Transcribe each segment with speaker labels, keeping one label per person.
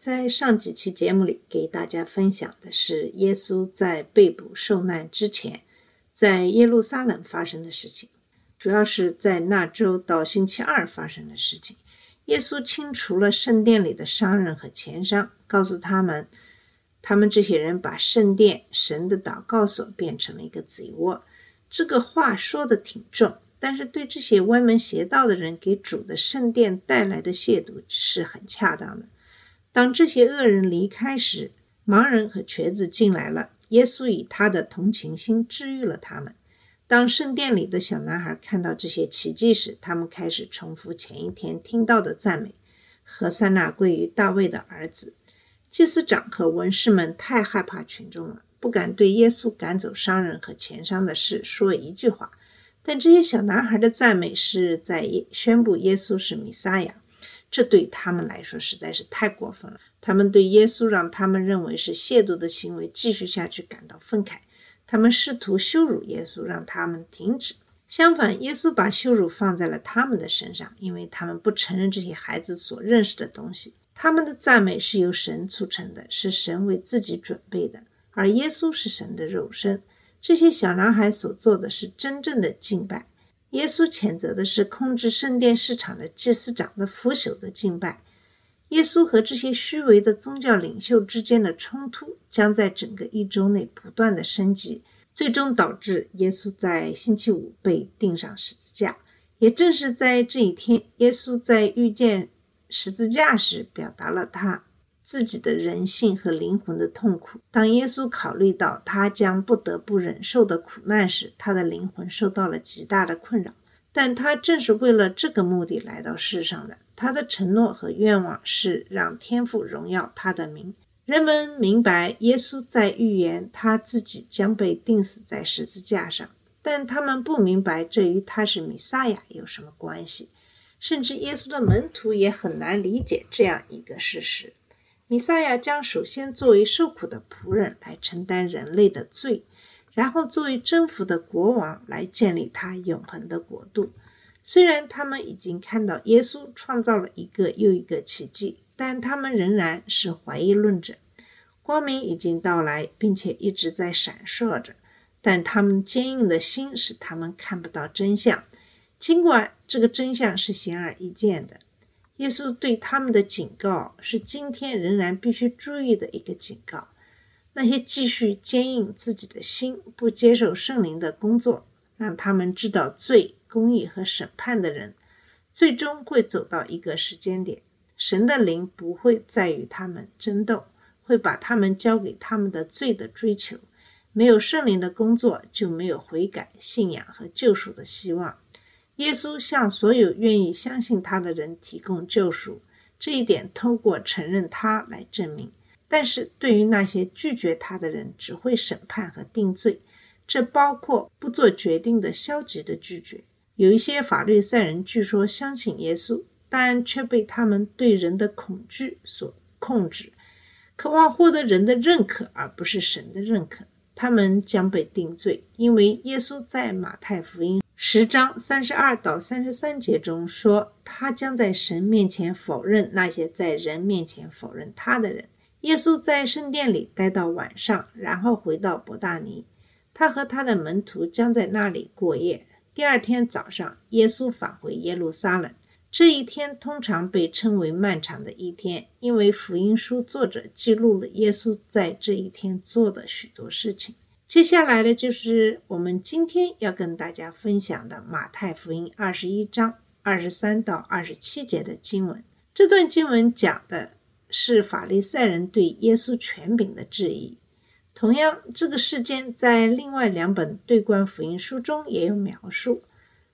Speaker 1: 在上几期节目里，给大家分享的是耶稣在被捕受难之前，在耶路撒冷发生的事情，主要是在那周到星期二发生的事情。耶稣清除了圣殿里的商人和钱商，告诉他们，他们这些人把圣殿、神的祷告所变成了一个贼窝。这个话说的挺重，但是对这些歪门邪道的人给主的圣殿带来的亵渎是很恰当的。当这些恶人离开时，盲人和瘸子进来了。耶稣以他的同情心治愈了他们。当圣殿里的小男孩看到这些奇迹时，他们开始重复前一天听到的赞美：“何塞纳归于大卫的儿子。”祭司长和文士们太害怕群众了，不敢对耶稣赶走商人和钱商的事说一句话。但这些小男孩的赞美是在宣布耶稣是弥撒亚。这对他们来说实在是太过分了。他们对耶稣让他们认为是亵渎的行为继续下去感到愤慨。他们试图羞辱耶稣，让他们停止。相反，耶稣把羞辱放在了他们的身上，因为他们不承认这些孩子所认识的东西。他们的赞美是由神促成的，是神为自己准备的，而耶稣是神的肉身。这些小男孩所做的是真正的敬拜。耶稣谴责的是控制圣殿市场的祭司长的腐朽的敬拜。耶稣和这些虚伪的宗教领袖之间的冲突将在整个一周内不断的升级，最终导致耶稣在星期五被钉上十字架。也正是在这一天，耶稣在遇见十字架时，表达了他自己的人性和灵魂的痛苦。当耶稣考虑到他将不得不忍受的苦难时，他的灵魂受到了极大的困扰。但他正是为了这个目的来到世上的。他的承诺和愿望是让天父荣耀他的名。人们明白耶稣在预言他自己将被钉死在十字架上，但他们不明白这与他是弥撒亚有什么关系。甚至耶稣的门徒也很难理解这样一个事实。弥撒亚将首先作为受苦的仆人来承担人类的罪，然后作为征服的国王来建立他永恒的国度。虽然他们已经看到耶稣创造了一个又一个奇迹，但他们仍然是怀疑论者。光明已经到来，并且一直在闪烁着，但他们坚硬的心使他们看不到真相，尽管这个真相是显而易见的。耶稣对他们的警告是今天仍然必须注意的一个警告：那些继续坚硬自己的心、不接受圣灵的工作，让他们知道罪、公义和审判的人，最终会走到一个时间点，神的灵不会再与他们争斗，会把他们交给他们的罪的追求。没有圣灵的工作，就没有悔改、信仰和救赎的希望。耶稣向所有愿意相信他的人提供救赎，这一点通过承认他来证明。但是对于那些拒绝他的人，只会审判和定罪，这包括不做决定的消极的拒绝。有一些法律赛人据说相信耶稣，但却被他们对人的恐惧所控制，渴望获得人的认可而不是神的认可。他们将被定罪，因为耶稣在马太福音十章三十二到三十三节中说，他将在神面前否认那些在人面前否认他的人。耶稣在圣殿里待到晚上，然后回到伯大尼，他和他的门徒将在那里过夜。第二天早上，耶稣返回耶路撒冷。这一天通常被称为漫长的一天，因为福音书作者记录了耶稣在这一天做的许多事情。接下来的就是我们今天要跟大家分享的马太福音二十一章二十三到二十七节的经文。这段经文讲的是法利赛人对耶稣权柄的质疑。同样，这个事件在另外两本对观福音书中也有描述。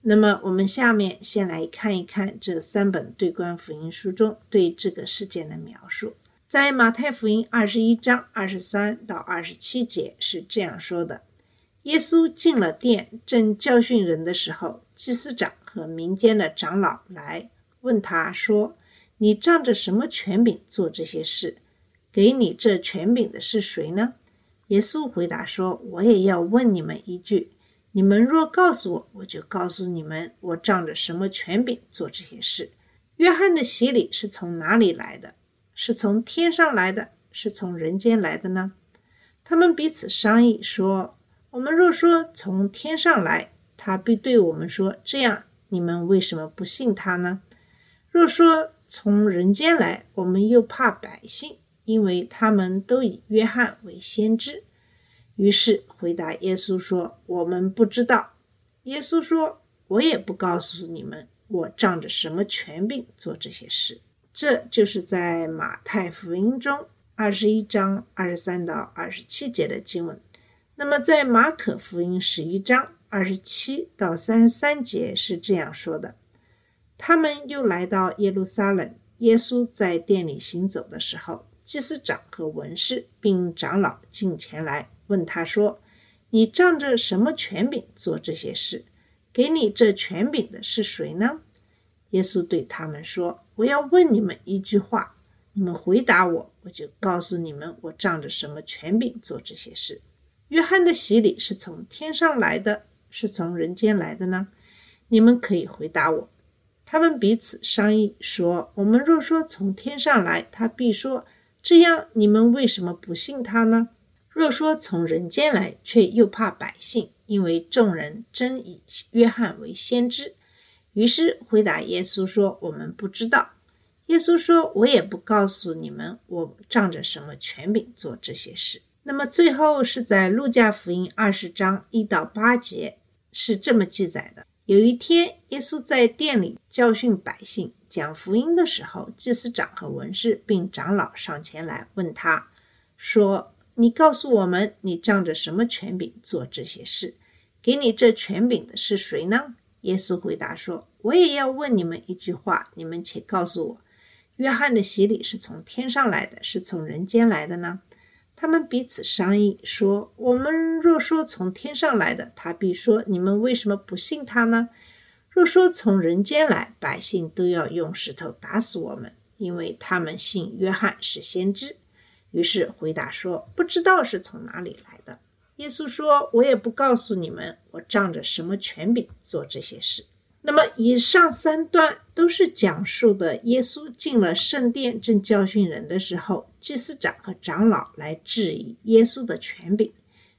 Speaker 1: 那么，我们下面先来看一看这三本对观福音书中对这个事件的描述。在马太福音二十一章二十三到二十七节是这样说的：耶稣进了殿，正教训人的时候，祭司长和民间的长老来问他说：“你仗着什么权柄做这些事？给你这权柄的是谁呢？”耶稣回答说：“我也要问你们一句，你们若告诉我，我就告诉你们，我仗着什么权柄做这些事。约翰的洗礼是从哪里来的？是从天上来的，是从人间来的呢？”他们彼此商议说：“我们若说从天上来，他必对我们说：这样，你们为什么不信他呢？若说从人间来，我们又怕百姓。”因为他们都以约翰为先知，于是回答耶稣说：“我们不知道。”耶稣说：“我也不告诉你们，我仗着什么权柄做这些事。”这就是在马太福音中二十一章二十三到二十七节的经文。那么在马可福音十一章二十七到三十三节是这样说的：“他们又来到耶路撒冷，耶稣在店里行走的时候。”祭司长和文士并长老进前来问他说：“你仗着什么权柄做这些事？给你这权柄的是谁呢？”耶稣对他们说：“我要问你们一句话，你们回答我，我就告诉你们，我仗着什么权柄做这些事。约翰的洗礼是从天上来的，是从人间来的呢？你们可以回答我。”他们彼此商议说：“我们若说从天上来，他必说。”这样，你们为什么不信他呢？若说从人间来，却又怕百姓，因为众人真以约翰为先知。于是回答耶稣说：“我们不知道。”耶稣说：“我也不告诉你们，我仗着什么权柄做这些事。”那么最后是在路加福音二十章一到八节是这么记载的：有一天，耶稣在店里教训百姓。讲福音的时候，祭司长和文士并长老上前来问他，说：“你告诉我们，你仗着什么权柄做这些事？给你这权柄的是谁呢？”耶稣回答说：“我也要问你们一句话，你们且告诉我，约翰的洗礼是从天上来的，是从人间来的呢？”他们彼此商议说：“我们若说从天上来的，他必说：你们为什么不信他呢？”若说从人间来，百姓都要用石头打死我们，因为他们信约翰是先知。于是回答说：“不知道是从哪里来。”耶稣说：“我也不告诉你们，我仗着什么权柄做这些事。”那么，以上三段都是讲述的耶稣进了圣殿，正教训人的时候，祭司长和长老来质疑耶稣的权柄。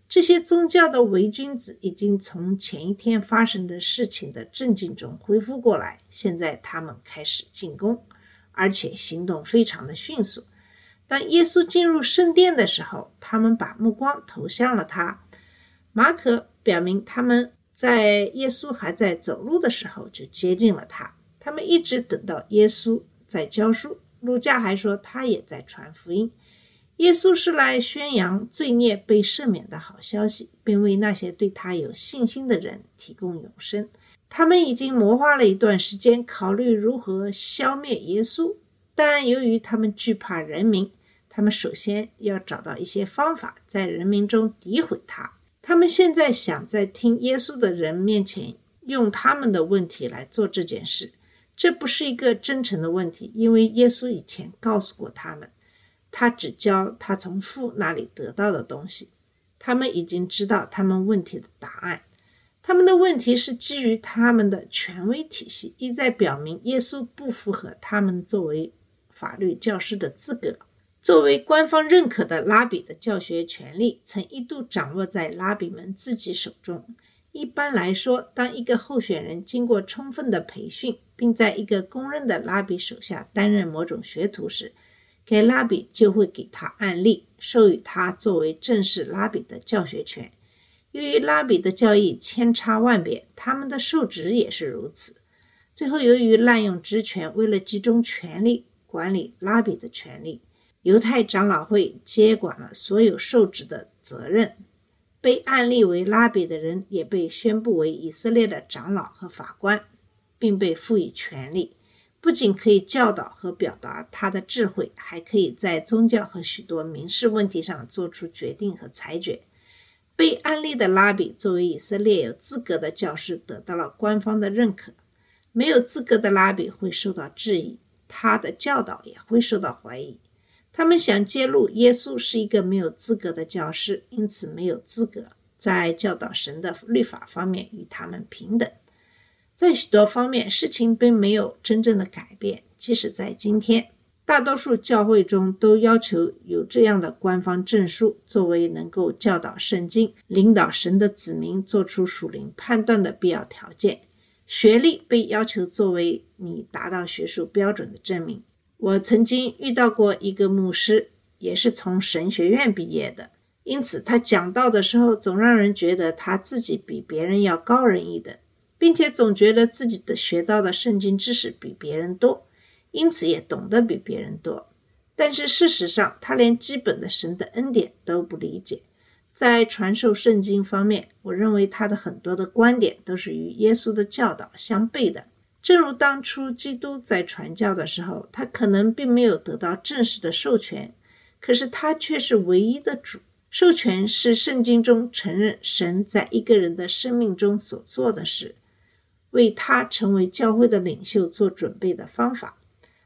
Speaker 1: 这些宗教的伪君子已经从前一天发生的事情的震惊中恢复过来，现在他们开始进攻，而且行动非常的迅速。当耶稣进入圣殿的时候，他们把目光投向了他。马可表明他们在耶稣还在走路的时候就接近了他，他们一直等到耶稣在教书。路加还说他也在传福音。耶稣是来宣扬罪孽被赦免的好消息，并为那些对他有信心的人提供永生。他们已经谋划了一段时间，考虑如何消灭耶稣，但由于他们惧怕人民，他们首先要找到一些方法在人民中诋毁他。他们现在想在听耶稣的人面前用他们的问题来做这件事，这不是一个真诚的问题，因为耶稣以前告诉过他们。他只教他从父那里得到的东西，他们已经知道他们问题的答案。他们的问题是基于他们的权威体系，意在表明耶稣不符合他们作为法律教师的资格。作为官方认可的拉比的教学权利，曾一度掌握在拉比们自己手中。一般来说，当一个候选人经过充分的培训，并在一个公认的拉比手下担任某种学徒时，该拉比就会给他案例，授予他作为正式拉比的教学权。由于拉比的教义千差万别，他们的受职也是如此。最后，由于滥用职权，为了集中权力管理拉比的权利，犹太长老会接管了所有受职的责任。被案例为拉比的人也被宣布为以色列的长老和法官，并被赋予权力。不仅可以教导和表达他的智慧，还可以在宗教和许多民事问题上做出决定和裁决。被安利的拉比作为以色列有资格的教师，得到了官方的认可。没有资格的拉比会受到质疑，他的教导也会受到怀疑。他们想揭露耶稣是一个没有资格的教师，因此没有资格在教导神的律法方面与他们平等。在许多方面，事情并没有真正的改变。即使在今天，大多数教会中都要求有这样的官方证书，作为能够教导圣经、领导神的子民做出属灵判断的必要条件。学历被要求作为你达到学术标准的证明。我曾经遇到过一个牧师，也是从神学院毕业的，因此他讲道的时候总让人觉得他自己比别人要高人一等。并且总觉得自己的学到的圣经知识比别人多，因此也懂得比别人多。但是事实上，他连基本的神的恩典都不理解。在传授圣经方面，我认为他的很多的观点都是与耶稣的教导相悖的。正如当初基督在传教的时候，他可能并没有得到正式的授权，可是他却是唯一的主。授权是圣经中承认神在一个人的生命中所做的事。为他成为教会的领袖做准备的方法，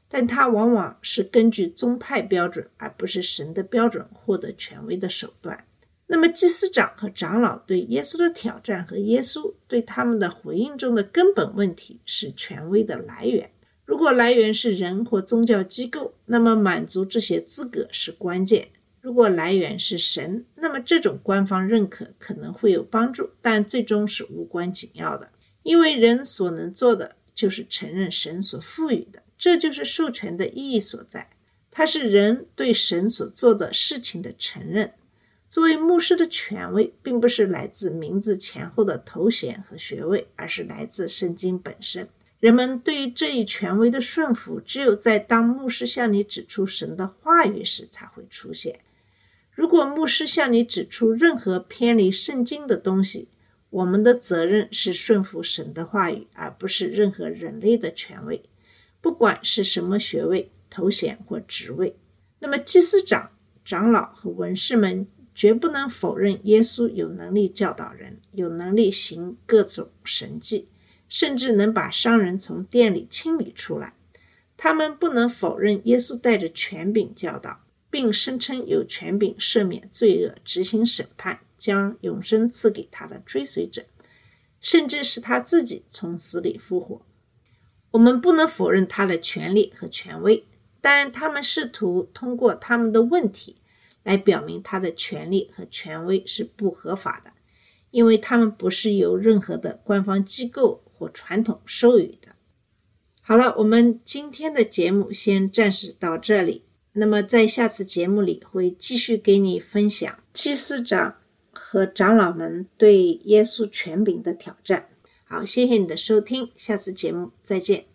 Speaker 1: 但他往往是根据宗派标准，而不是神的标准获得权威的手段。那么，祭司长和长老对耶稣的挑战和耶稣对他们的回应中的根本问题是权威的来源。如果来源是人或宗教机构，那么满足这些资格是关键；如果来源是神，那么这种官方认可可能会有帮助，但最终是无关紧要的。因为人所能做的就是承认神所赋予的，这就是授权的意义所在。它是人对神所做的事情的承认。作为牧师的权威，并不是来自名字前后的头衔和学位，而是来自圣经本身。人们对于这一权威的顺服，只有在当牧师向你指出神的话语时才会出现。如果牧师向你指出任何偏离圣经的东西，我们的责任是顺服神的话语，而不是任何人类的权威，不管是什么学位、头衔或职位。那么，祭司长、长老和文士们绝不能否认耶稣有能力教导人，有能力行各种神迹，甚至能把商人从店里清理出来。他们不能否认耶稣带着权柄教导，并声称有权柄赦免罪恶、执行审判。将永生赐给他的追随者，甚至是他自己从死里复活。我们不能否认他的权利和权威，但他们试图通过他们的问题来表明他的权利和权威是不合法的，因为他们不是由任何的官方机构或传统授予的。好了，我们今天的节目先暂时到这里。那么在下次节目里会继续给你分享祭司长。和长老们对耶稣权柄的挑战。好，谢谢你的收听，下次节目再见。